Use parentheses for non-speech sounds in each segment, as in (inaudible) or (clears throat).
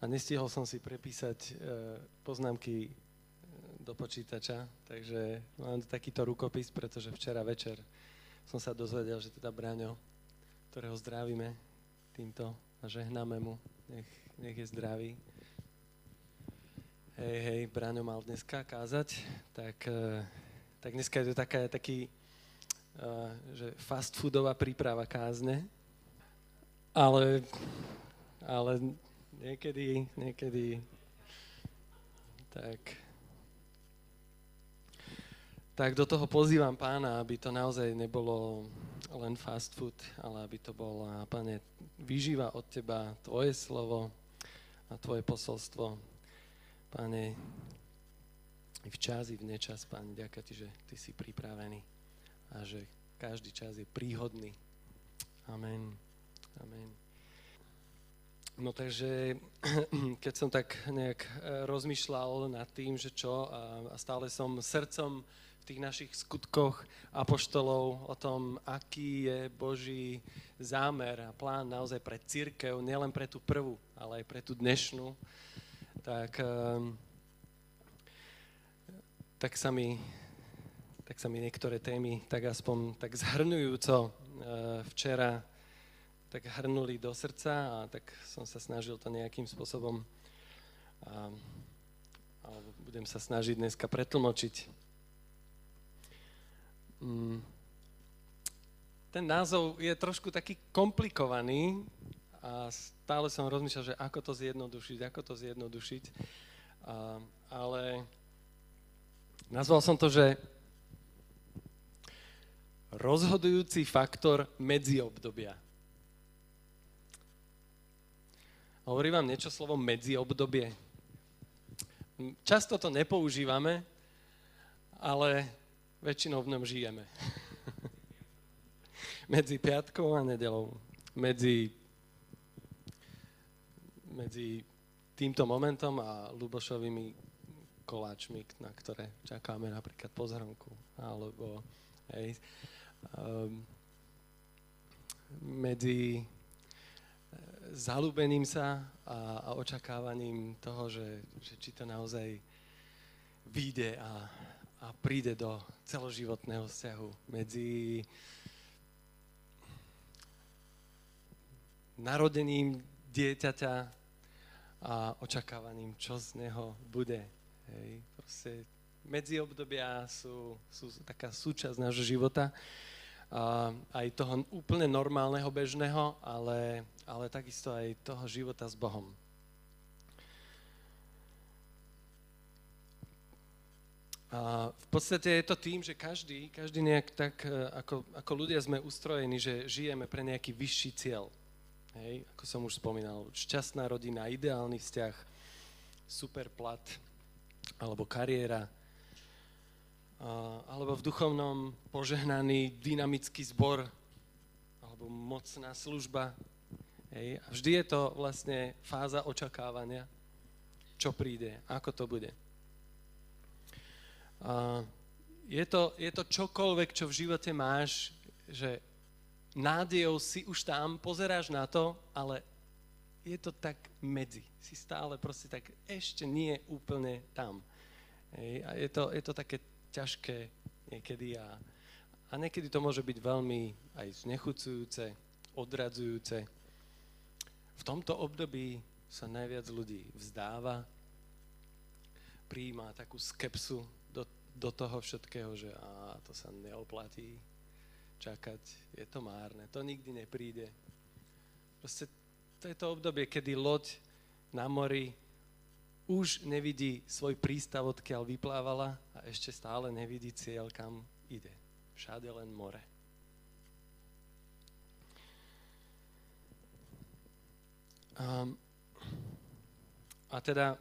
a nestihol som si prepísať e, poznámky do počítača, takže mám takýto rukopis, pretože včera večer som sa dozvedel, že teda Braňo, ktorého zdravíme týmto a žehnáme mu, nech, nech je zdravý. Hej, hej, Braňo mal dneska kázať, tak, e, tak dneska je to taká, taký, e, že fast foodová príprava kázne, ale, ale niekedy, niekedy tak tak do toho pozývam pána, aby to naozaj nebolo len fast food, ale aby to bola, pane, vyžíva od teba tvoje slovo a tvoje posolstvo. Pane, v čas, i v nečas, Pane, ďakujem ti, že ty si pripravený a že každý čas je príhodný. Amen. Amen. No takže, (clears throat) keď som tak nejak eh, rozmýšľal nad tým, že čo, a, stále som srdcom tých našich skutkoch apoštolov o tom, aký je Boží zámer a plán naozaj pre církev, nielen pre tú prvú, ale aj pre tú dnešnú, tak, ehm, tak, sa mi, tak sa mi niektoré témy tak aspoň tak zhrňujúco eh, včera tak hrnuli do srdca a tak som sa snažil to nejakým spôsobom a, alebo budem sa snažiť dneska pretlmočiť. Mm. ten názov je trošku taký komplikovaný a stále som rozmýšľal, že ako to zjednodušiť, ako to zjednodušiť. A, ale nazval som to, že rozhodujúci faktor medziobdobia. Hovorí vám niečo slovo medziobdobie? Často to nepoužívame, ale väčšinou v ňom žijeme. (laughs) medzi piatkou a nedelou. Medzi, medzi týmto momentom a Lubošovými koláčmi, na ktoré čakáme napríklad pozhromku. Alebo hej, um, medzi zalúbením sa a, a očakávaním toho, že, že či to naozaj vyjde a, a príde do celoživotného vzťahu medzi narodením dieťaťa a očakávaním, čo z neho bude. Hej. Proste medziobdobia sú, sú taká súčasť nášho života, aj toho úplne normálneho, bežného, ale, ale takisto aj toho života s Bohom. A v podstate je to tým, že každý, každý nejak tak, e, ako, ako ľudia sme ustrojení, že žijeme pre nejaký vyšší cieľ. Hej, ako som už spomínal, šťastná rodina, ideálny vzťah, super plat, alebo kariéra, alebo v duchovnom požehnaný dynamický zbor, alebo mocná služba. Hej, a vždy je to vlastne fáza očakávania, čo príde, ako to bude. A je to, je to čokoľvek, čo v živote máš, že nádejou si už tam, pozeráš na to, ale je to tak medzi. Si stále proste tak ešte nie úplne tam. Hej, a je to, je to také ťažké niekedy a, a niekedy to môže byť veľmi aj znechucujúce, odradzujúce. V tomto období sa najviac ľudí vzdáva, prijíma takú skepsu do toho všetkého, že á, to sa neoplatí čakať, je to márne, to nikdy nepríde. Proste to je to obdobie, kedy loď na mori už nevidí svoj prístav, odkiaľ vyplávala a ešte stále nevidí cieľ, kam ide. Všade len more. Um, a teda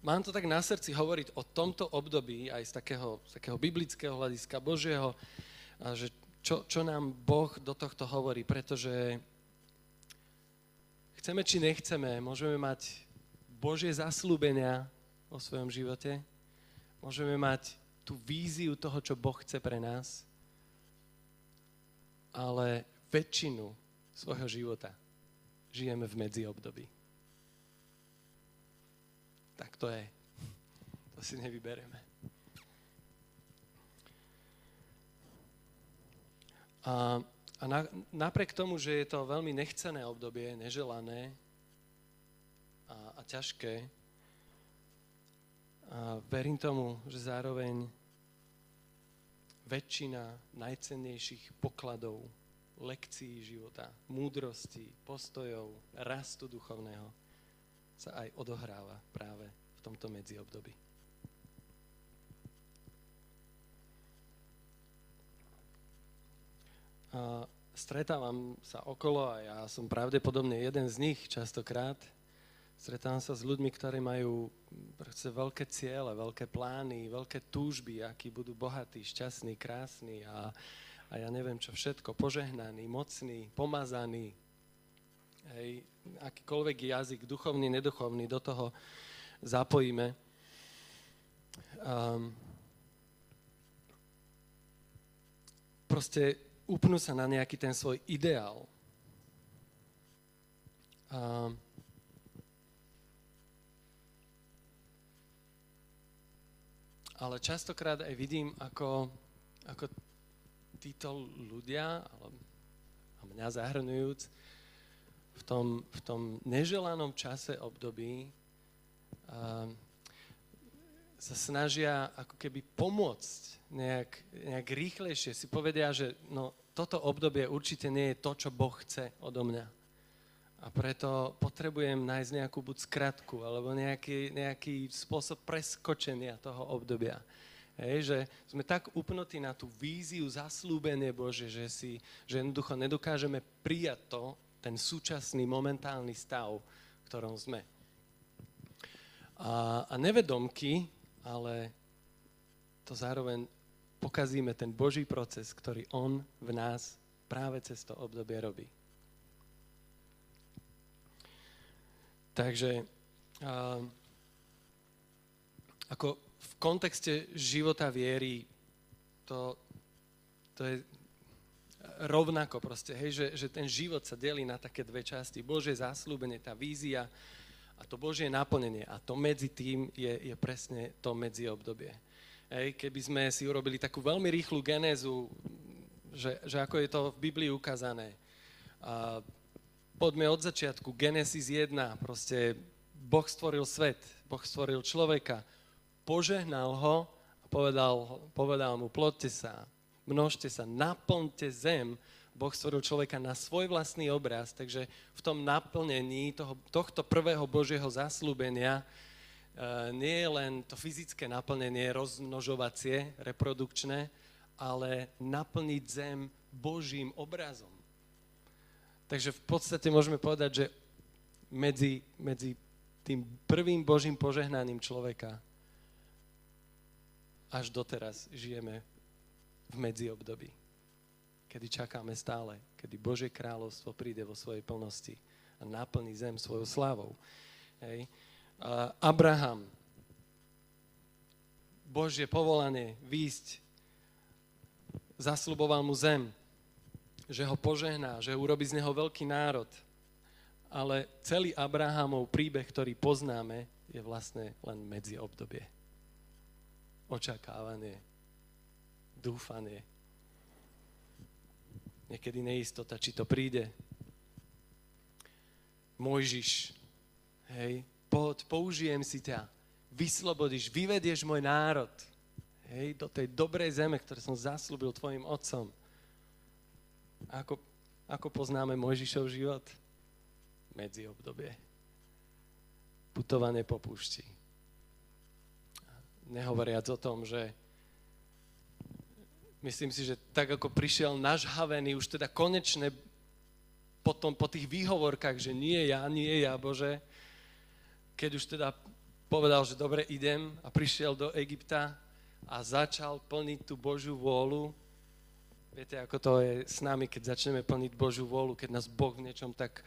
mám to tak na srdci hovoriť o tomto období aj z takého, z takého biblického hľadiska Božieho, a že čo, čo nám Boh do tohto hovorí, pretože chceme či nechceme, môžeme mať Božie zaslúbenia o svojom živote, môžeme mať tú víziu toho, čo Boh chce pre nás, ale väčšinu svojho života žijeme v medziobdobí. Tak to je. To si nevybereme. A, a na, napriek tomu, že je to veľmi nechcené obdobie, neželané a, a ťažké, a verím tomu, že zároveň väčšina najcennejších pokladov, lekcií života, múdrosti, postojov, rastu duchovného sa aj odohráva práve v tomto medziobdobí. A stretávam sa okolo a ja som pravdepodobne jeden z nich častokrát. Stretávam sa s ľuďmi, ktorí majú proste veľké ciele, veľké plány, veľké túžby, akí budú bohatí, šťastní, krásni a, a ja neviem čo všetko, požehnaní, mocní, pomazaní. Hej, akýkoľvek jazyk, duchovný, neduchovný, do toho zapojíme. Um, proste upnú sa na nejaký ten svoj ideál. A ale častokrát aj vidím, ako, ako títo ľudia, ale, a mňa zahrnujúc, v tom, v tom neželanom čase období a, sa snažia ako keby pomôcť nejak, nejak rýchlejšie. Si povedia, že no, toto obdobie určite nie je to, čo Boh chce odo mňa. A preto potrebujem nájsť nejakú buď skratku, alebo nejaký, nejaký spôsob preskočenia toho obdobia. Hej, že sme tak upnutí na tú víziu, zaslúbenie Bože, že, si, že jednoducho nedokážeme prijať to, ten súčasný momentálny stav, v ktorom sme. A, a nevedomky ale to zároveň pokazíme ten Boží proces, ktorý On v nás práve cez to obdobie robí. Takže ako v kontexte života viery to, to je rovnako proste, hej, že, že ten život sa delí na také dve časti. Božie záslúbenie, tá vízia a to Božie naplnenie. A to medzi tým je, je presne to medzi obdobie. Ej, keby sme si urobili takú veľmi rýchlu genézu, že, že ako je to v Biblii ukázané. A poďme od začiatku. Genesis 1, proste Boh stvoril svet, Boh stvoril človeka, požehnal ho a povedal, povedal mu, plodte sa, množte sa, naplňte zem Boh stvoril človeka na svoj vlastný obraz, takže v tom naplnení toho, tohto prvého Božieho zaslúbenia uh, nie je len to fyzické naplnenie, rozmnožovacie, reprodukčné, ale naplniť zem Božím obrazom. Takže v podstate môžeme povedať, že medzi, medzi tým prvým Božím požehnaním človeka až doteraz žijeme v medziobdobí kedy čakáme stále, kedy Božie kráľovstvo príde vo svojej plnosti a naplní zem svojou slávou. Hej. A Abraham, Božie povolanie výjsť, zasluboval mu zem, že ho požehná, že urobí z neho veľký národ. Ale celý Abrahamov príbeh, ktorý poznáme, je vlastne len medzi obdobie. Očakávanie, dúfanie, niekedy neistota, či to príde. Mojžiš, hej, poď, použijem si ťa, vyslobodíš, vyvedieš môj národ, hej, do tej dobrej zeme, ktoré som zaslúbil tvojim otcom. Ako, ako poznáme Mojžišov život? Medzi obdobie. Putovanie po púšti. Nehovoriac o tom, že Myslím si, že tak ako prišiel nažhavený, už teda konečne potom po tých výhovorkách, že nie ja, nie ja, Bože, keď už teda povedal, že dobre, idem a prišiel do Egypta a začal plniť tú Božiu vôľu. Viete, ako to je s nami, keď začneme plniť Božiu vôľu, keď nás Boh v niečom tak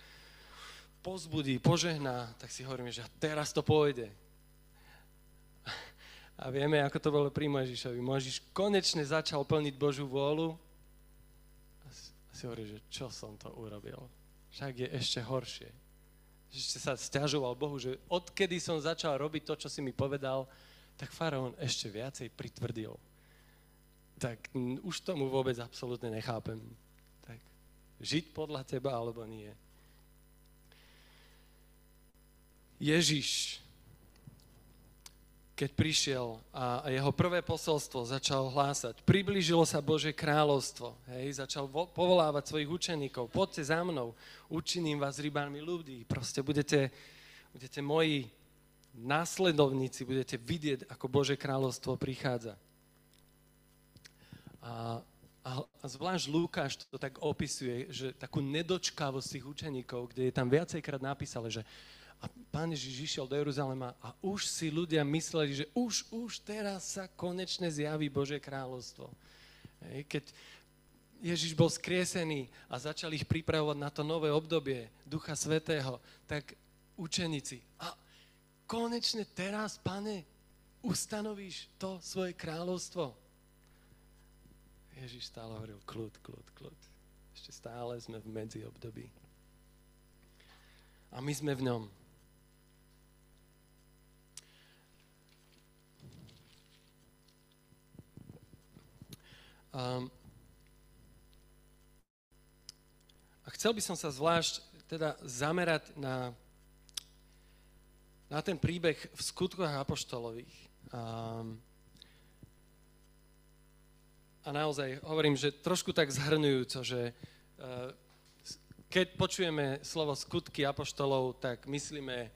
pozbudí, požehná, tak si hovoríme, že teraz to pôjde. A vieme, ako to bolo pri Mojžišovi. Mojžiš konečne začal plniť Božú vôľu a si hovorí, že čo som to urobil. však je ešte horšie. Ešte sa stiažoval Bohu, že odkedy som začal robiť to, čo si mi povedal, tak faraón ešte viacej pritvrdil. Tak už tomu vôbec absolútne nechápem. Tak žiť podľa teba alebo nie. Ježiš keď prišiel a jeho prvé posolstvo začal hlásať, priblížilo sa Bože kráľovstvo, hej, začal vo, povolávať svojich učeníkov, poďte za mnou, učiním vás rybármi ľudí, proste budete, budete moji následovníci, budete vidieť, ako Bože kráľovstvo prichádza. A, a, a zvlášť Lukáš to tak opisuje, že takú nedočkavosť tých učeníkov, kde je tam viacejkrát napísané, že a pán Ježiš išiel do Jeruzalema a už si ľudia mysleli, že už, už teraz sa konečne zjaví Bože kráľovstvo. Keď Ježiš bol skriesený a začali ich pripravovať na to nové obdobie Ducha Svetého, tak učeníci, a konečne teraz, pane, ustanovíš to svoje kráľovstvo. Ježiš stále hovoril, kľud, kľud, kľud. Ešte stále sme v medzi období. A my sme v ňom. Um, a chcel by som sa zvlášť teda zamerať na, na ten príbeh v skutkoch apoštolových. Um, a naozaj hovorím, že trošku tak zhrňujúco, že uh, keď počujeme slovo skutky apoštolov, tak myslíme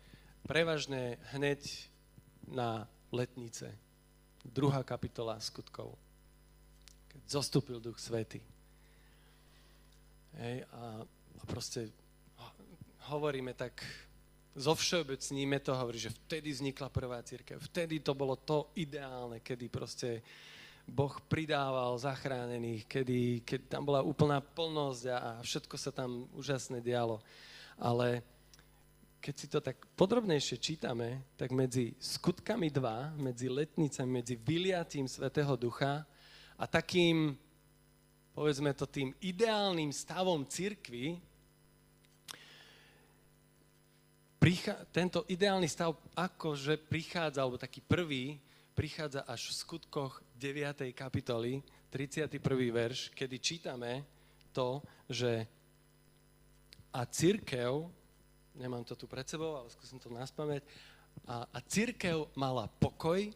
prevažne hneď na letnice. Druhá kapitola skutkov zostúpil Duch Svety. Hej, a, a proste hovoríme tak, zo všeobecníme to, hovorí, že vtedy vznikla prvá církev, vtedy to bolo to ideálne, kedy proste Boh pridával zachránených, kedy, keď tam bola úplná plnosť a, všetko sa tam úžasne dialo. Ale keď si to tak podrobnejšie čítame, tak medzi skutkami 2, medzi letnicami, medzi vyliatím Svetého Ducha a takým, povedzme to, tým ideálnym stavom cirkvy, prichá, tento ideálny stav akože prichádza, alebo taký prvý, prichádza až v skutkoch 9. kapitoly, 31. verš, kedy čítame to, že a církev, nemám to tu pred sebou, ale skúsim to naspamäť, a, a církev mala pokoj,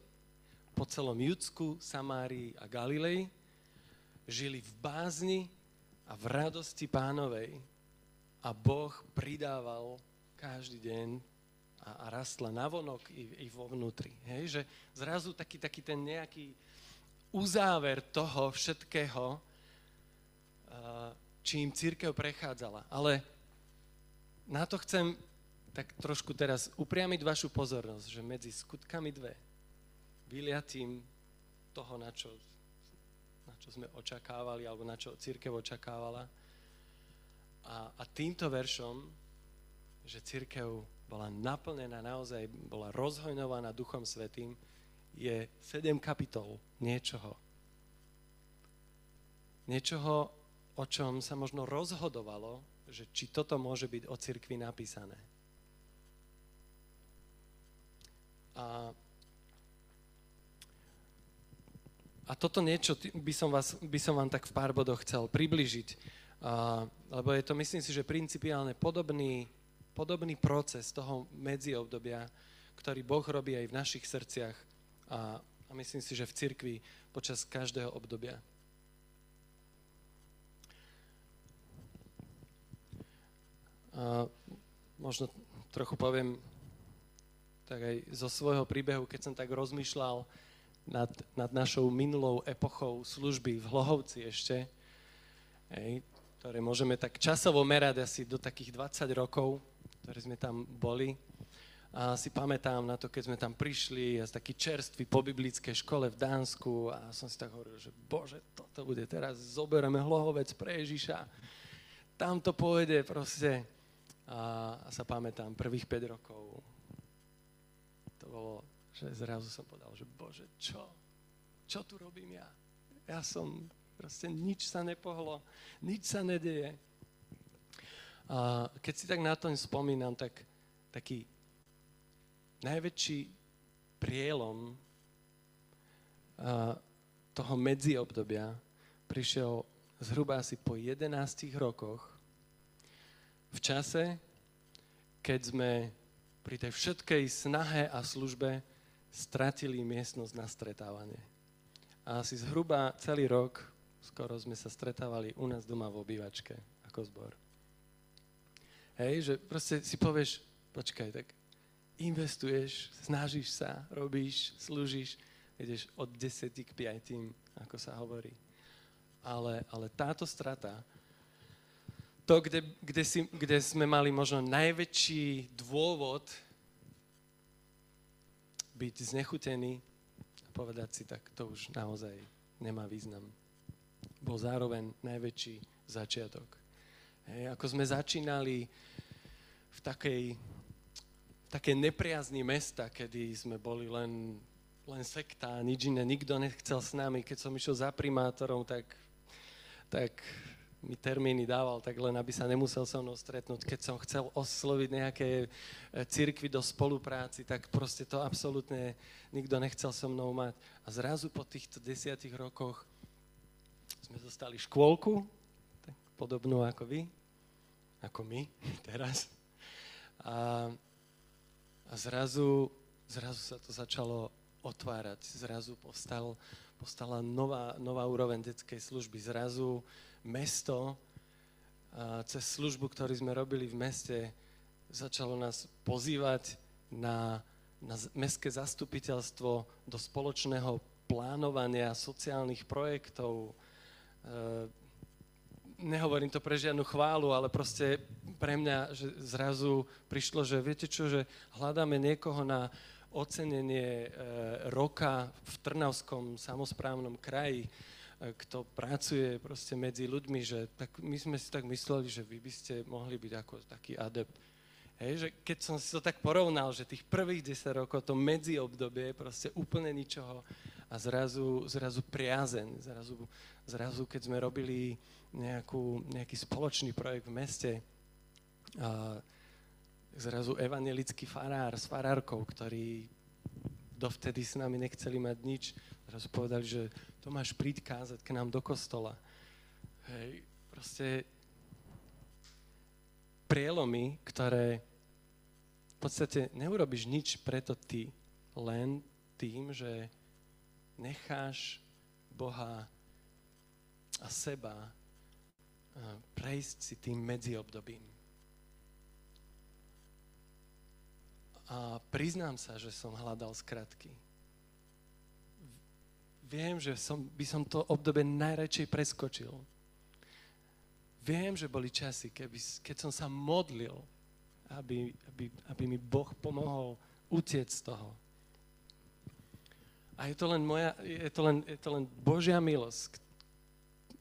po celom Judsku, Samárii a Galilei, žili v bázni a v radosti pánovej a Boh pridával každý deň a, a rastla navonok i, i vo vnútri. Hej? Že zrazu taký, taký ten nejaký uzáver toho všetkého, čím církev prechádzala. Ale na to chcem tak trošku teraz upriamiť vašu pozornosť, že medzi skutkami dve vyliatím toho, na čo, na čo sme očakávali, alebo na čo církev očakávala. A, a týmto veršom, že církev bola naplnená, naozaj bola rozhojnovaná Duchom Svetým, je sedem kapitol niečoho. Niečoho, o čom sa možno rozhodovalo, že či toto môže byť o cirkvi napísané. A A toto niečo by som, vás, by som vám tak v pár bodoch chcel približiť, a, lebo je to, myslím si, že principiálne podobný, podobný proces toho medziobdobia, ktorý Boh robí aj v našich srdciach a, a myslím si, že v cirkvi počas každého obdobia. A možno trochu poviem tak aj zo svojho príbehu, keď som tak rozmýšľal, nad, nad našou minulou epochou služby v Hlohovci ešte, hej, ktoré môžeme tak časovo merať asi do takých 20 rokov, ktoré sme tam boli. A si pamätám na to, keď sme tam prišli a taký čerstvý po biblickej škole v Dánsku a som si tak hovoril, že bože, toto bude teraz, zoberieme hlohovec pre Ježiša. Tam to pôjde proste. A, a sa pamätám, prvých 5 rokov to bolo že zrazu som povedal, že Bože, čo? Čo tu robím ja? Ja som, proste nič sa nepohlo, nič sa nedeje. Keď si tak na to spomínam, tak taký najväčší prielom toho medziobdobia prišiel zhruba asi po 11 rokoch v čase, keď sme pri tej všetkej snahe a službe stratili miestnosť na stretávanie. A asi zhruba celý rok, skoro sme sa stretávali u nás doma v obývačke ako zbor. Hej, že proste si povieš, počkaj, tak investuješ, snažíš sa, robíš, slúžiš, ideš od 10 k 5, ako sa hovorí. Ale, ale táto strata, to, kde, kde, si, kde sme mali možno najväčší dôvod byť znechutení a povedať si, tak to už naozaj nemá význam. Bol zároveň najväčší začiatok. Hej, ako sme začínali v takej, v takej nepriazni mesta, kedy sme boli len, len sekta, nič iné, nikto nechcel s nami. Keď som išiel za primátorom, tak, tak mi termíny dával, tak len aby sa nemusel so mnou stretnúť. Keď som chcel osloviť nejaké e, cirkvy do spolupráci, tak proste to absolútne nikto nechcel so mnou mať. A zrazu po týchto desiatich rokoch sme dostali škôlku, tak podobnú ako vy, ako my (laughs) teraz. A, a zrazu, zrazu sa to začalo otvárať. Zrazu postal, postala nová, nová úroveň detskej služby. Zrazu mesto cez službu, ktorú sme robili v meste, začalo nás pozývať na, na mestské zastupiteľstvo do spoločného plánovania sociálnych projektov. E, nehovorím to pre žiadnu chválu, ale proste pre mňa, že zrazu prišlo, že viete čo, že hľadáme niekoho na ocenenie e, roka v Trnavskom samozprávnom kraji kto pracuje proste medzi ľuďmi, že tak my sme si tak mysleli, že vy by ste mohli byť ako taký adept. Hej, že keď som si to tak porovnal, že tých prvých 10 rokov, to medziobdobie, proste úplne ničoho a zrazu, zrazu priazeň, zrazu, zrazu keď sme robili nejakú, nejaký spoločný projekt v meste, a zrazu evangelický farár s farárkou, ktorí dovtedy s nami nechceli mať nič, zrazu povedali, že Tomáš, príď kázať k nám do kostola. Hej, proste prielomy, ktoré v podstate neurobiš nič preto ty, len tým, že necháš Boha a seba prejsť si tým medziobdobím. A priznám sa, že som hľadal skratky viem, že som, by som to obdobie najradšej preskočil. Viem, že boli časy, keby, keď som sa modlil, aby, aby, aby mi Boh pomohol utiec z toho. A je to len, moja, je to len, je to len Božia milosť,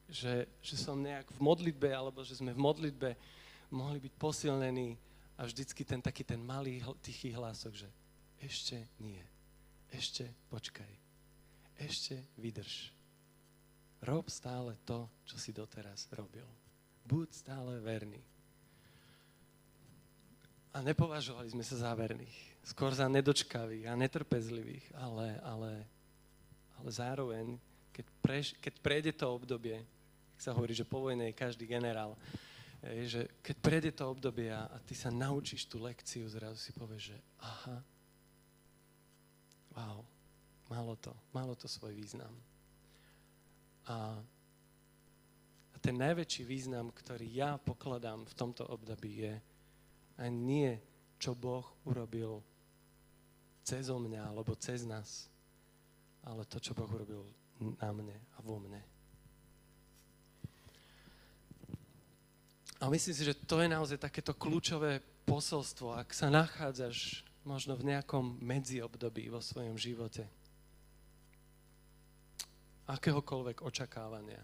že, že som nejak v modlitbe, alebo že sme v modlitbe mohli byť posilnení a vždycky ten taký ten malý, tichý hlasok, že ešte nie, ešte počkaj ešte vydrž. Rob stále to, čo si doteraz robil. Buď stále verný. A nepovažovali sme sa za verných. Skôr za nedočkavých a netrpezlivých, ale, ale, ale zároveň, keď, preš, keď prejde to obdobie, sa hovorí, že po vojne je každý generál, je, že keď prejde to obdobie a, a ty sa naučíš tú lekciu, zrazu si povieš, že aha, wow, Malo to, malo to svoj význam. A, a ten najväčší význam, ktorý ja pokladám v tomto období je aj nie, čo Boh urobil cez mňa alebo cez nás, ale to, čo Boh urobil na mne a vo mne. A myslím si, že to je naozaj takéto kľúčové posolstvo, ak sa nachádzaš možno v nejakom medziobdobí vo svojom živote akéhokoľvek očakávania.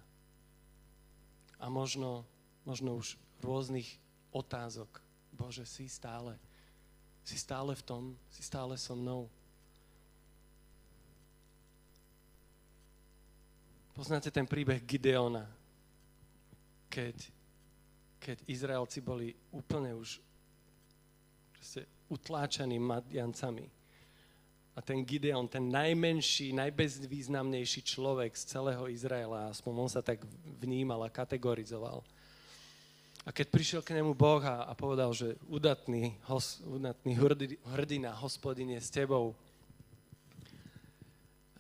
A možno, možno už rôznych otázok. Bože, si stále, si stále v tom, si stále so mnou. Poznáte ten príbeh Gideona, keď, keď Izraelci boli úplne už utláčaní Madiancami. A ten Gideon, ten najmenší, najbezvýznamnejší človek z celého Izraela, aspoň on sa tak vnímal a kategorizoval. A keď prišiel k nemu Boh a, povedal, že udatný, hos, udatný hrdina, hospodin je s tebou,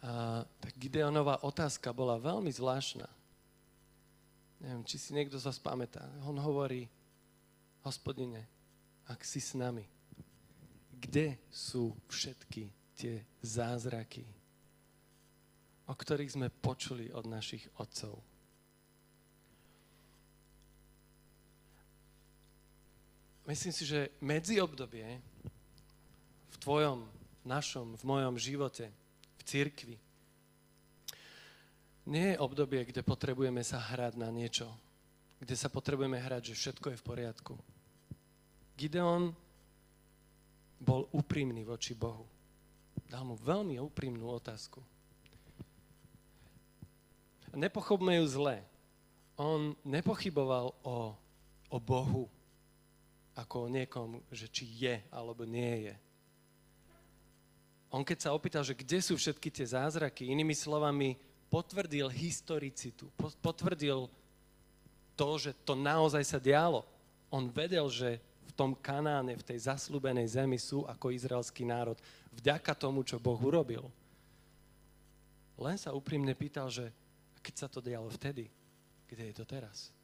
a, tak Gideonová otázka bola veľmi zvláštna. Neviem, či si niekto z vás pamätá. On hovorí, hospodine, ak si s nami, kde sú všetky tie zázraky, o ktorých sme počuli od našich otcov? Myslím si, že medzi v tvojom, našom, v mojom živote, v cirkvi, nie je obdobie, kde potrebujeme sa hrať na niečo, kde sa potrebujeme hrať, že všetko je v poriadku. Gideon bol úprimný voči Bohu. Dal mu veľmi úprimnú otázku. Nepochopme ju zle. On nepochyboval o, o Bohu, ako o niekom, že či je alebo nie je. On keď sa opýtal, že kde sú všetky tie zázraky, inými slovami potvrdil historicitu, potvrdil to, že to naozaj sa dialo. On vedel, že v tom Kanáne, v tej zaslúbenej zemi sú ako izraelský národ vďaka tomu, čo Boh urobil. Len sa úprimne pýtal, že keď sa to dialo vtedy, kde je to teraz?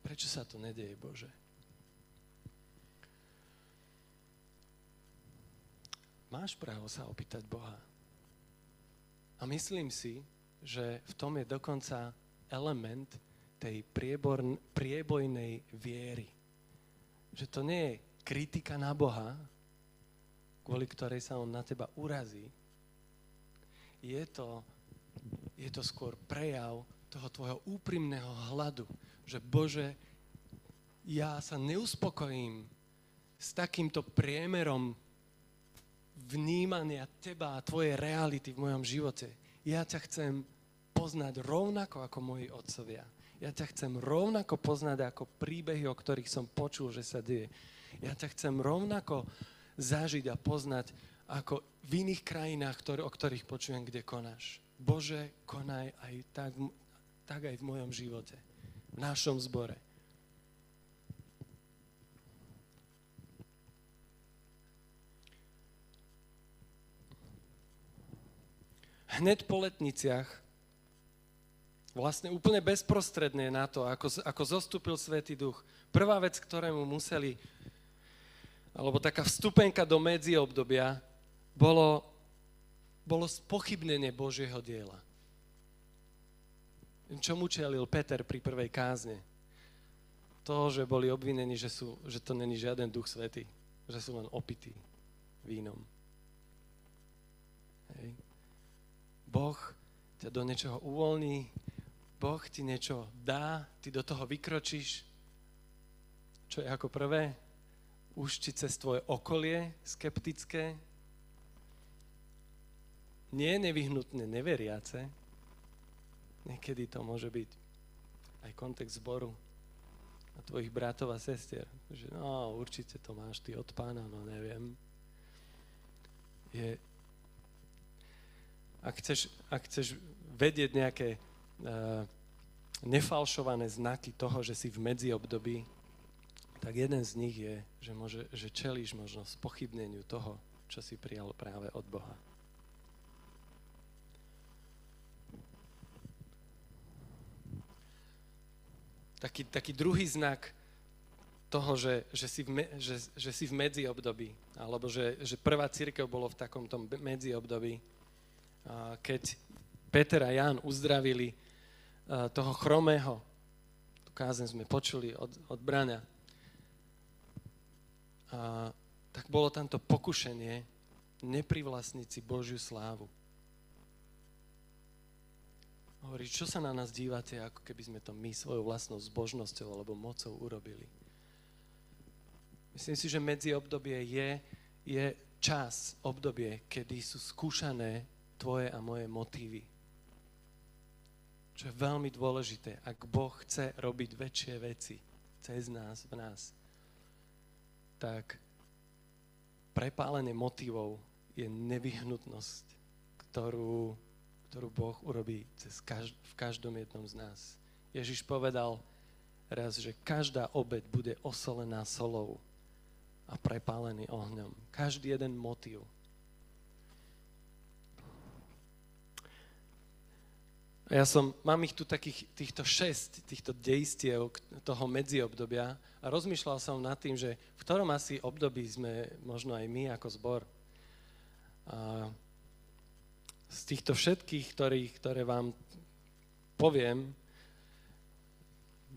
Prečo sa to nedieje, Bože? Máš právo sa opýtať Boha. A myslím si, že v tom je dokonca element tej priebor, priebojnej viery. Že to nie je kritika na Boha, kvôli ktorej sa on na teba urazí. Je to, je to skôr prejav toho tvojho úprimného hladu, že Bože, ja sa neuspokojím s takýmto priemerom vnímania teba a tvojej reality v mojom živote. Ja ťa chcem poznať rovnako ako moji otcovia. Ja ťa chcem rovnako poznať ako príbehy, o ktorých som počul, že sa deje. Ja ťa chcem rovnako zažiť a poznať ako v iných krajinách, ktoré, o ktorých počujem, kde konáš. Bože, konaj aj tak, tak aj v mojom živote, v našom zbore. Hneď po letniciach, vlastne úplne bezprostredne na to, ako, ako zostúpil Svetý Duch, prvá vec, ktorému museli, alebo taká vstupenka do medziobdobia, bolo, bolo spochybnenie Božieho diela. Čomu čelil Peter pri prvej kázne? To, že boli obvinení, že, sú, že to není žiaden duch svetý, že sú len opití vínom. Hej. Boh ťa do niečoho uvoľní, Boh ti niečo dá, ty do toho vykročíš. Čo je ako prvé? Už ti cez tvoje okolie skeptické, nie nevyhnutne neveriace, niekedy to môže byť aj kontext zboru a tvojich bratov a sestier, že no, určite to máš ty od pána, no neviem. Je, ak chceš, ak chceš vedieť nejaké uh, nefalšované znaky toho, že si v medziobdobí, tak jeden z nich je, že, môže, že čelíš možno spochybneniu toho, čo si prijal práve od Boha. Taký, taký druhý znak toho, že, že, si v me, že, že si v medziobdobí, alebo že, že prvá církev bolo v takom tom medziobdobí, keď Peter a Jan uzdravili toho chromého, tu kázen sme počuli od, od Brania, a, tak bolo tamto pokušenie neprivlastniť si Božiu slávu. Hovorí, čo sa na nás dívate, ako keby sme to my svojou vlastnou zbožnosťou alebo mocou urobili. Myslím si, že medzi obdobie je, je čas, obdobie, kedy sú skúšané tvoje a moje motívy. Čo je veľmi dôležité, ak Boh chce robiť väčšie veci cez nás, v nás, tak prepálenie motivov je nevyhnutnosť, ktorú, ktorú Boh urobí cez každ- v každom jednom z nás. Ježiš povedal raz, že každá obed bude osolená solou a prepálený ohňom. Každý jeden motiv. Ja som, mám ich tu takých, týchto šest, týchto dejstiev toho medziobdobia a rozmýšľal som nad tým, že v ktorom asi období sme možno aj my ako zbor. A z týchto všetkých, ktorých, ktoré vám poviem,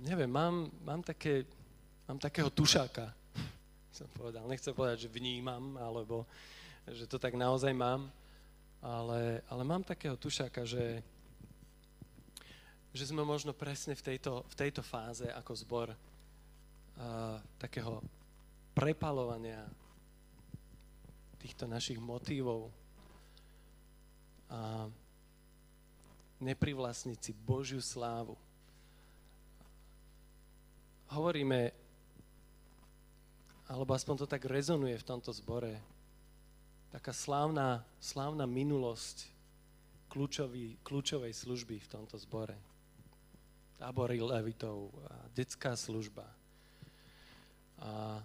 neviem, mám, mám, také, mám takého tušáka, (laughs) som povedal. Nechcem povedať, že vnímam, alebo že to tak naozaj mám, ale, ale mám takého tušáka, že že sme možno presne v tejto, v tejto fáze ako zbor uh, takého prepalovania týchto našich motívov a neprivlastniť si Božiu slávu. Hovoríme, alebo aspoň to tak rezonuje v tomto zbore, taká slávna, slávna minulosť kľúčový, kľúčovej služby v tomto zbore tábory levitov, a detská služba. A,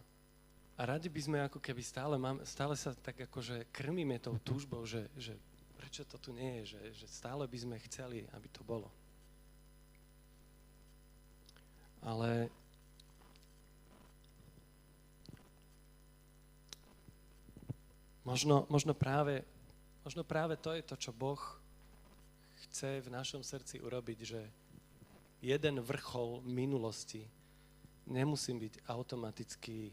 a radi by sme ako keby stále, máme, stále sa tak akože krmíme tou túžbou, že, že prečo to tu nie je, že, že stále by sme chceli, aby to bolo. Ale možno, možno, práve, možno práve to je to, čo Boh chce v našom srdci urobiť, že, jeden vrchol minulosti nemusí byť automatický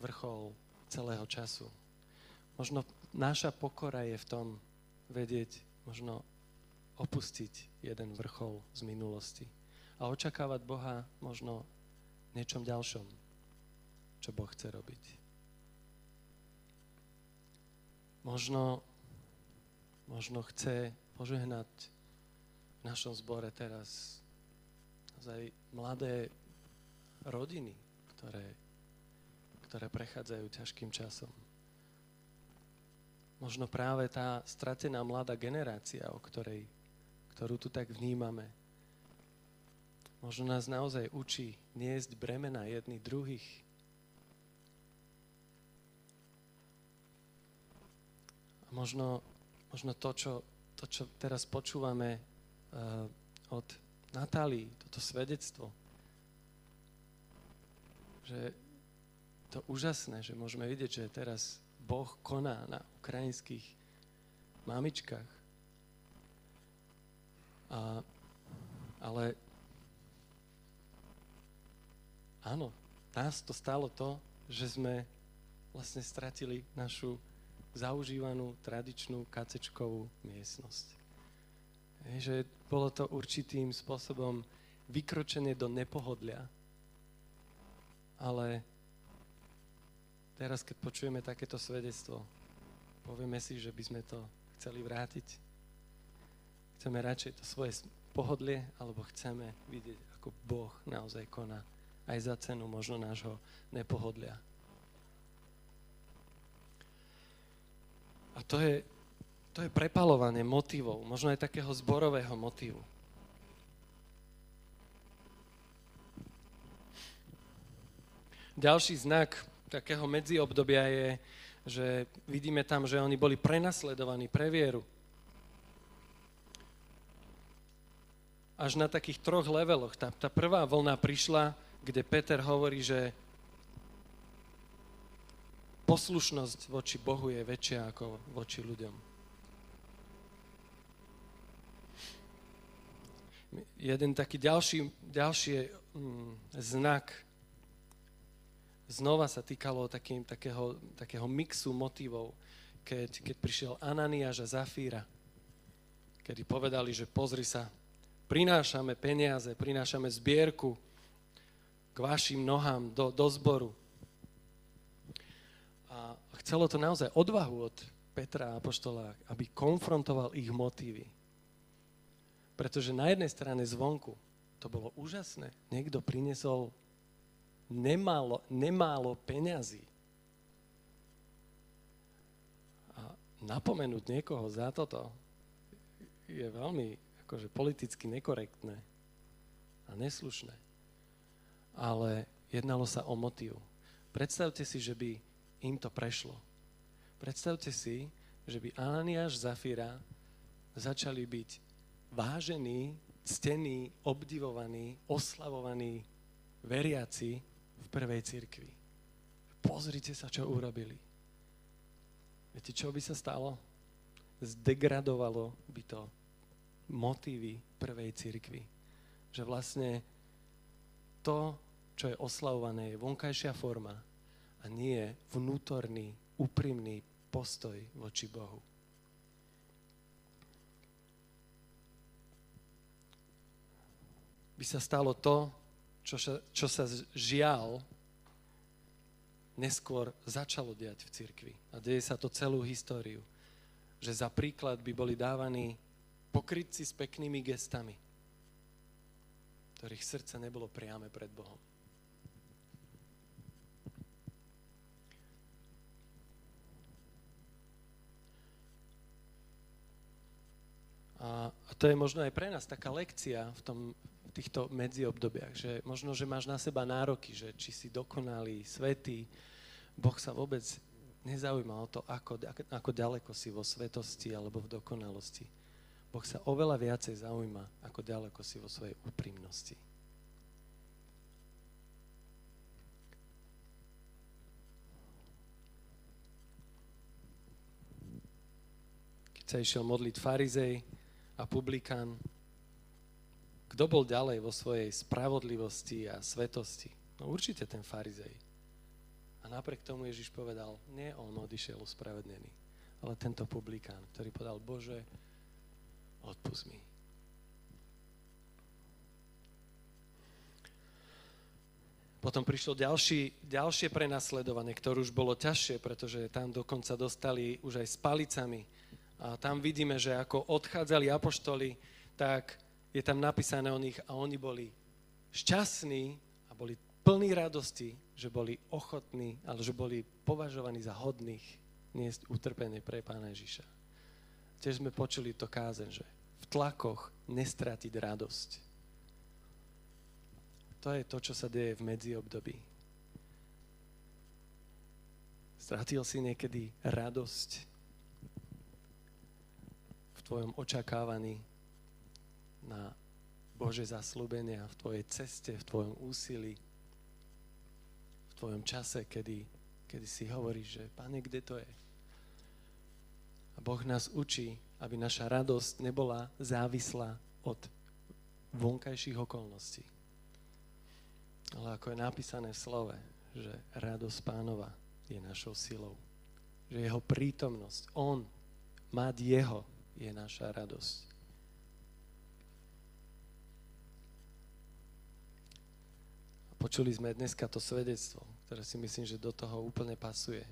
vrchol celého času. Možno naša pokora je v tom vedieť, možno opustiť jeden vrchol z minulosti a očakávať Boha možno niečom ďalšom, čo Boh chce robiť. Možno, možno chce požehnať v našom zbore teraz naozaj mladé rodiny, ktoré, ktoré prechádzajú ťažkým časom. Možno práve tá stratená mladá generácia, o ktorej, ktorú tu tak vnímame, možno nás naozaj učí niesť bremena jedných druhých. A možno, možno to, čo, to, čo teraz počúvame uh, od Natálii toto svedectvo. Že to úžasné, že môžeme vidieť, že teraz Boh koná na ukrajinských mamičkách. A, ale áno, nás to stalo to, že sme vlastne stratili našu zaužívanú tradičnú kacečkovú miestnosť. Že bolo to určitým spôsobom vykročenie do nepohodlia. Ale teraz, keď počujeme takéto svedectvo, povieme si, že by sme to chceli vrátiť. Chceme radšej to svoje pohodlie, alebo chceme vidieť, ako Boh naozaj koná aj za cenu možno nášho nepohodlia. A to je to je prepalovanie motivov, možno aj takého zborového motivu. Ďalší znak takého medziobdobia je, že vidíme tam, že oni boli prenasledovaní pre vieru. Až na takých troch leveloch. Tá, tá prvá vlna prišla, kde Peter hovorí, že poslušnosť voči Bohu je väčšia ako voči ľuďom. Jeden taký ďalší, ďalší mm, znak znova sa týkalo takým, takého, takého mixu motivov, keď, keď prišiel Ananiáš a Zafíra, kedy povedali, že pozri sa, prinášame peniaze, prinášame zbierku k vašim nohám do, do zboru. A chcelo to naozaj odvahu od Petra a Apoštola, aby konfrontoval ich motívy pretože na jednej strane zvonku to bolo úžasné. Niekto priniesol nemálo, nemálo peňazí. A napomenúť niekoho za toto je veľmi akože politicky nekorektné a neslušné. Ale jednalo sa o motív. Predstavte si, že by im to prešlo. Predstavte si, že by Ananiáš Zafira začali byť vážení, ctení, obdivovaní, oslavovaní veriaci v prvej cirkvi. Pozrite sa, čo urobili. Viete, čo by sa stalo? Zdegradovalo by to motívy prvej cirkvi. Že vlastne to, čo je oslavované, je vonkajšia forma a nie vnútorný, úprimný postoj voči Bohu. By sa stalo to, čo sa, čo sa žial neskôr začalo diať v cirkvi. A deje sa to celú históriu. Že za príklad by boli dávaní pokrytci s peknými gestami, ktorých srdce nebolo priame pred Bohom. A, a to je možno aj pre nás taká lekcia v, tom, týchto medziobdobiach, že možno, že máš na seba nároky, že či si dokonalý, svetý, Boh sa vôbec nezaujíma o to, ako, ako ďaleko si vo svetosti alebo v dokonalosti. Boh sa oveľa viacej zaujíma, ako ďaleko si vo svojej úprimnosti. Keď sa išiel modliť farizej, a publikán. Kto bol ďalej vo svojej spravodlivosti a svetosti? No určite ten farizej. A napriek tomu Ježiš povedal, nie on odišiel uspravednený, ale tento publikán, ktorý povedal, Bože, odpust mi. Potom prišlo ďalší, ďalšie prenasledovanie, ktoré už bolo ťažšie, pretože tam dokonca dostali už aj s palicami a tam vidíme, že ako odchádzali apoštoli, tak je tam napísané o nich a oni boli šťastní a boli plní radosti, že boli ochotní, ale že boli považovaní za hodných niesť utrpenie pre Pána Ježiša. Tiež sme počuli to kázen, že v tlakoch nestratiť radosť. To je to, čo sa deje v medziobdobí. Stratil si niekedy radosť tvojom očakávaní na Bože zaslúbenia, v tvojej ceste, v tvojom úsilí, v tvojom čase, kedy, kedy si hovoríš, že Pane, kde to je? A Boh nás učí, aby naša radosť nebola závislá od vonkajších okolností. Ale ako je napísané v slove, že radosť pánova je našou silou. Že jeho prítomnosť, on, mať jeho, je naša radosť. Počuli sme dneska to svedectvo, ktoré si myslím, že do toho úplne pasuje.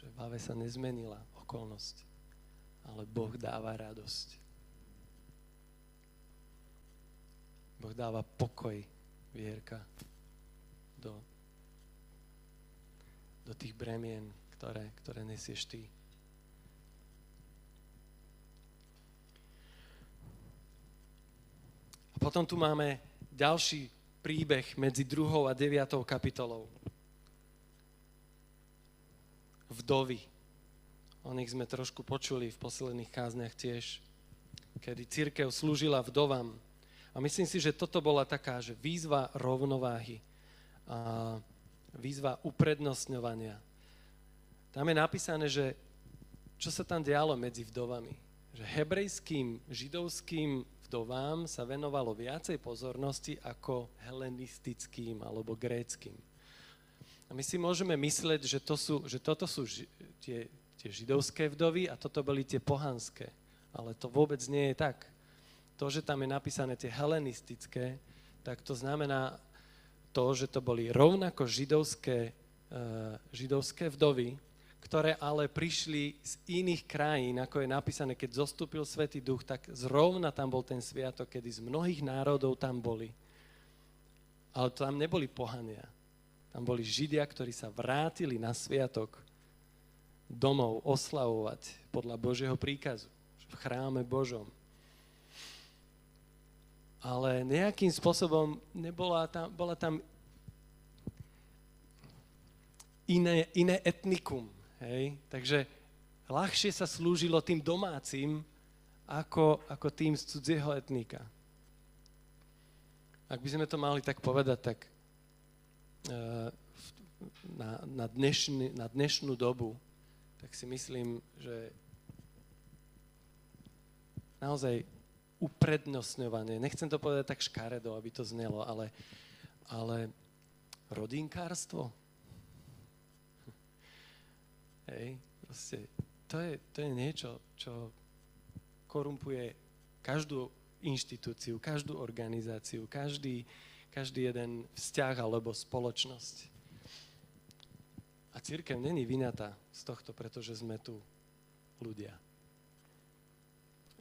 Že v sa nezmenila okolnosť, ale Boh dáva radosť. Boh dáva pokoj, vierka, do, do tých bremien, ktoré, ktoré nesieš ty. A potom tu máme ďalší príbeh medzi druhou a deviatou kapitolou. Vdovy. O nich sme trošku počuli v posledných kázniach tiež, kedy církev slúžila vdovám. A myslím si, že toto bola taká, že výzva rovnováhy, a výzva uprednostňovania. Tam je napísané, že čo sa tam dialo medzi vdovami. Že hebrejským, židovským vdovám sa venovalo viacej pozornosti ako helenistickým alebo gréckým. A my si môžeme mysleť, že, to sú, že toto sú ži, tie, tie židovské vdovy a toto boli tie pohanské. Ale to vôbec nie je tak. To, že tam je napísané tie helenistické, tak to znamená to, že to boli rovnako židovské, uh, židovské vdovy, ktoré ale prišli z iných krajín, ako je napísané, keď zostúpil Svetý Duch, tak zrovna tam bol ten sviatok, kedy z mnohých národov tam boli. Ale tam neboli pohania. Tam boli Židia, ktorí sa vrátili na sviatok domov oslavovať podľa Božieho príkazu v chráme Božom. Ale nejakým spôsobom nebola tam, bola tam iné, iné etnikum. Hej? Takže ľahšie sa slúžilo tým domácim, ako, ako tým z cudzieho etnika. Ak by sme to mali tak povedať, tak uh, na, na, dnešný, na dnešnú dobu, tak si myslím, že naozaj uprednostňovanie, nechcem to povedať tak škaredo, aby to znelo, ale, ale rodinkárstvo. Hej, proste, to je, to je niečo, čo korumpuje každú inštitúciu, každú organizáciu, každý, každý jeden vzťah alebo spoločnosť. A církev není vynatá z tohto, pretože sme tu ľudia.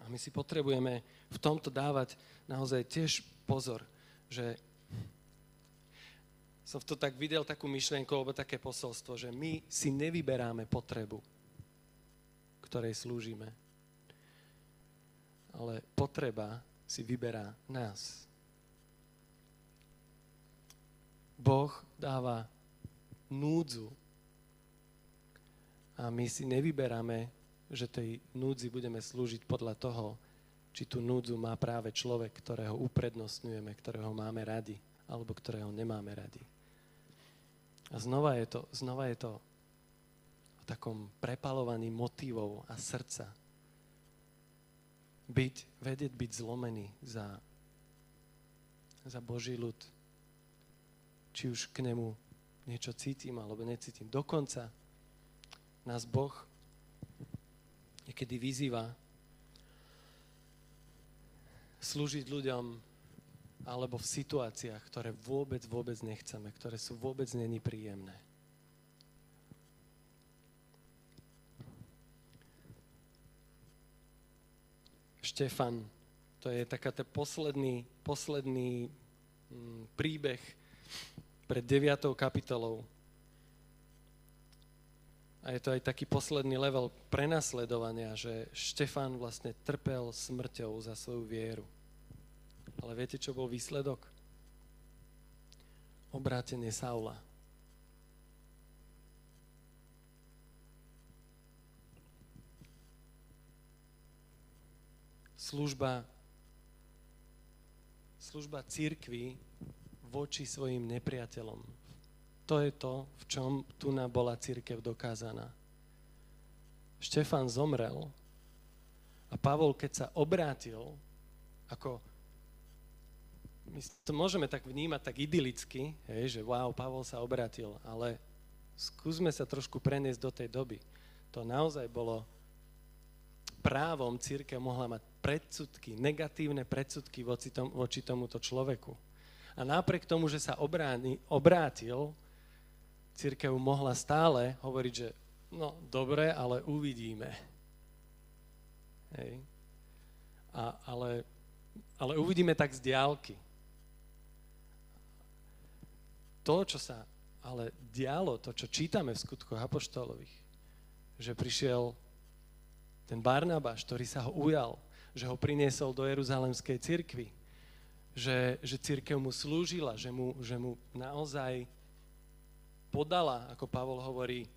A my si potrebujeme v tomto dávať naozaj tiež pozor, že som to tak videl takú myšlienku alebo také posolstvo, že my si nevyberáme potrebu, ktorej slúžime. Ale potreba si vyberá nás. Boh dáva núdzu a my si nevyberáme, že tej núdzi budeme slúžiť podľa toho, či tú núdzu má práve človek, ktorého uprednostňujeme, ktorého máme radi, alebo ktorého nemáme radi. A znova je to, znova je to o takom prepalovaní motivov a srdca, byť, vedieť byť zlomený za, za Boží ľud. Či už k nemu niečo cítim alebo necítim. Dokonca nás Boh niekedy vyzýva slúžiť ľuďom alebo v situáciách, ktoré vôbec, vôbec nechceme, ktoré sú vôbec není príjemné. Štefan. To je taká ten posledný, posledný mm, príbeh pred 9. kapitolou. A je to aj taký posledný level prenasledovania, že Štefan vlastne trpel smrťou za svoju vieru. Ale viete, čo bol výsledok? Obrátenie Saula. služba, služba církvy voči svojim nepriateľom. To je to, v čom tu bola církev dokázaná. Štefan zomrel a Pavol, keď sa obrátil, ako my to môžeme tak vnímať tak idylicky, hej, že wow, Pavol sa obrátil, ale skúsme sa trošku preniesť do tej doby. To naozaj bolo právom církev mohla mať predsudky, negatívne predsudky voči, tom, voči tomuto človeku. A napriek tomu, že sa obráni, obrátil, církev mohla stále hovoriť, že no dobre, ale uvidíme. Hej. A, ale, ale uvidíme tak z diálky. To, čo sa ale dialo, to, čo čítame v skutkoch apoštolových, že prišiel ten Barnabáš, ktorý sa ho ujal, že ho priniesol do Jeruzalemskej cirkvi, že, že církev mu slúžila, že mu, že mu naozaj podala, ako Pavol hovorí,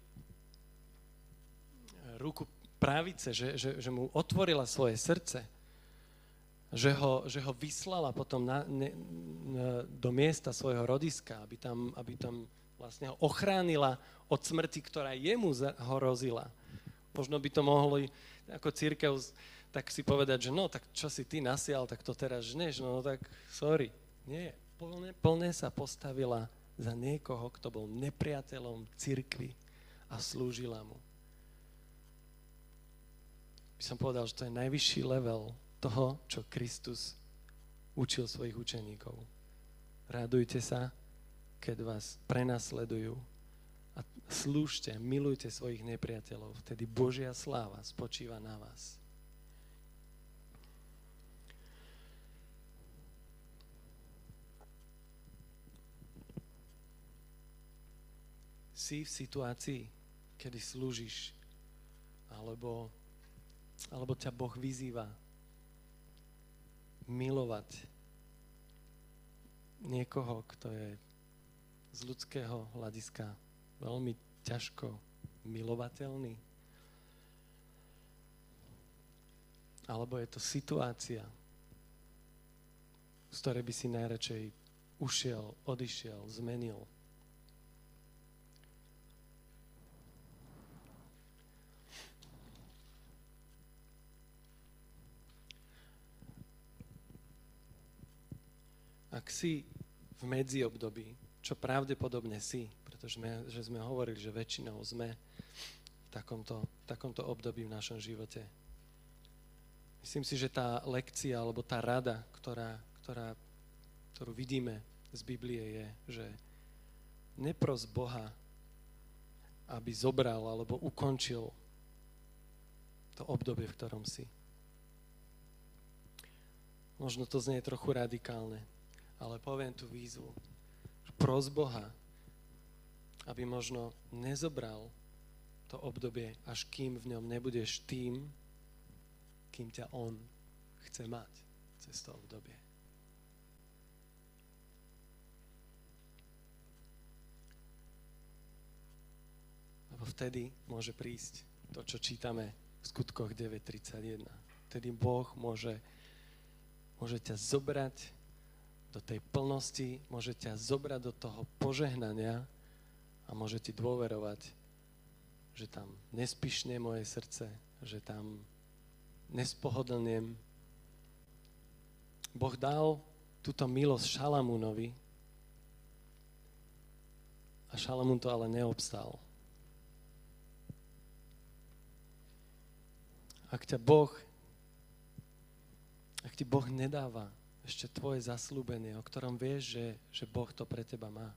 ruku pravice, že, že, že mu otvorila svoje srdce, že ho, že ho vyslala potom na, ne, do miesta svojho rodiska, aby tam, aby tam vlastne ho ochránila od smrti, ktorá jemu hrozila. Možno by to mohli ako církev tak si povedať, že no, tak čo si ty nasial, tak to teraz žneš, no, no tak sorry. Nie, plne, plne sa postavila za niekoho, kto bol nepriateľom cirkvy a slúžila mu. By som povedal, že to je najvyšší level toho, čo Kristus učil svojich učeníkov. Radujte sa, keď vás prenasledujú a slúžte, milujte svojich nepriateľov. Vtedy Božia sláva spočíva na vás. si v situácii, kedy slúžiš, alebo, alebo ťa Boh vyzýva milovať niekoho, kto je z ľudského hľadiska veľmi ťažko milovateľný? Alebo je to situácia, z ktorej by si najradšej ušiel, odišiel, zmenil? Ak si v medziobdobí, čo pravdepodobne si, pretože sme, že sme hovorili, že väčšinou sme v takomto, v takomto období v našom živote. Myslím si, že tá lekcia alebo tá rada, ktorá, ktorá, ktorú vidíme z Biblie je, že nepros Boha, aby zobral alebo ukončil to obdobie, v ktorom si. Možno to znie trochu radikálne, ale poviem tú výzvu. Pros Boha, aby možno nezobral to obdobie, až kým v ňom nebudeš tým, kým ťa On chce mať cez to obdobie. Lebo vtedy môže prísť to, čo čítame v skutkoch 9.31. Vtedy Boh môže, môže ťa zobrať do tej plnosti, môže ťa zobrať do toho požehnania a môže ti dôverovať, že tam nespišne moje srdce, že tam nespohodlniem. Boh dal túto milosť Šalamúnovi a Šalamún to ale neobstal. Ak ťa Boh, ak ti Boh nedáva ešte tvoje zaslúbenie, o ktorom vieš, že, že Boh to pre teba má.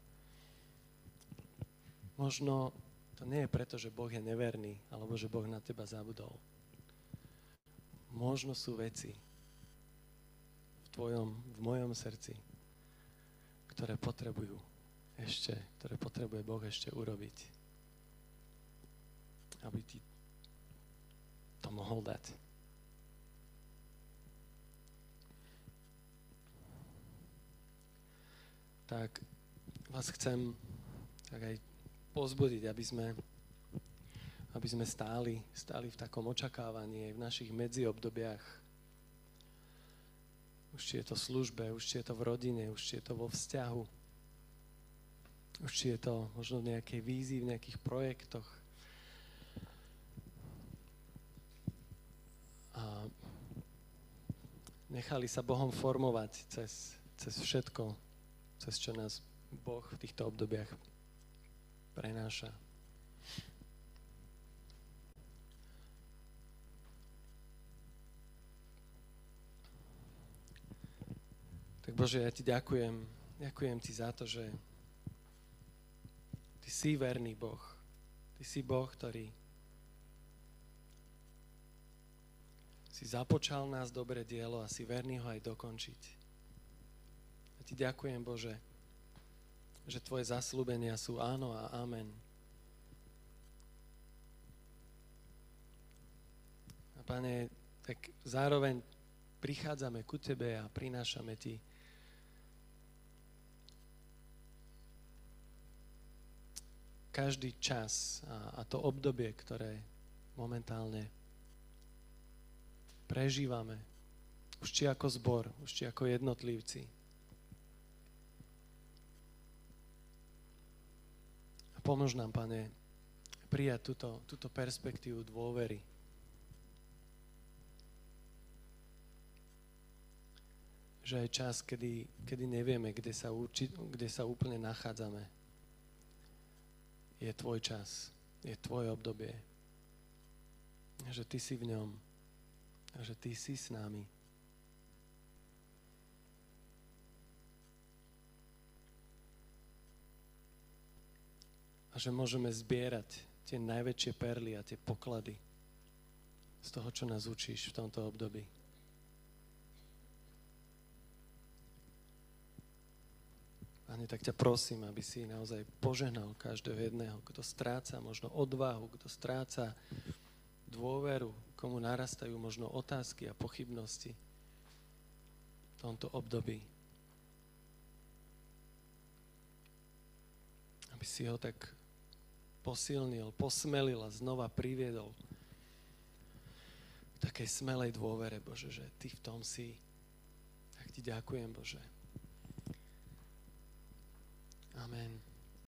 Možno to nie je preto, že Boh je neverný, alebo že Boh na teba zabudol. Možno sú veci v tvojom, v mojom srdci, ktoré potrebujú ešte, ktoré potrebuje Boh ešte urobiť. Aby ti to mohol dať. Tak vás chcem tak aj pozbudiť, aby sme, aby sme stáli, stáli v takom očakávaní aj v našich medziobdobiach. Už či je to v službe, už či je to v rodine, už či je to vo vzťahu, už či je to možno v nejakej vízii, v nejakých projektoch. A nechali sa Bohom formovať cez, cez všetko, cez čo nás Boh v týchto obdobiach prenáša. Tak Bože, ja ti ďakujem. Ďakujem ti za to, že ty si verný Boh. Ty si Boh, ktorý si započal nás dobré dielo a si verný ho aj dokončiť. Ti ďakujem, Bože, že tvoje zaslúbenia sú áno a amen. A Pane, tak zároveň prichádzame ku Tebe a prinášame Ti každý čas a, a to obdobie, ktoré momentálne prežívame, už či ako zbor, už či ako jednotlivci. Pomôž nám, Pane, prijať túto, túto perspektívu dôvery. Že aj čas, kedy, kedy nevieme, kde sa, uči, kde sa úplne nachádzame, je tvoj čas, je tvoje obdobie. Že ty si v ňom že ty si s nami. A že môžeme zbierať tie najväčšie perly a tie poklady z toho, čo nás učíš v tomto období. Pane, tak ťa prosím, aby si naozaj poženal každého jedného, kto stráca možno odvahu, kto stráca dôveru, komu narastajú možno otázky a pochybnosti v tomto období. Aby si ho tak posilnil, posmelil a znova priviedol k takej smelej dôvere, Bože, že Ty v tom si. Tak Ti ďakujem, Bože. Amen.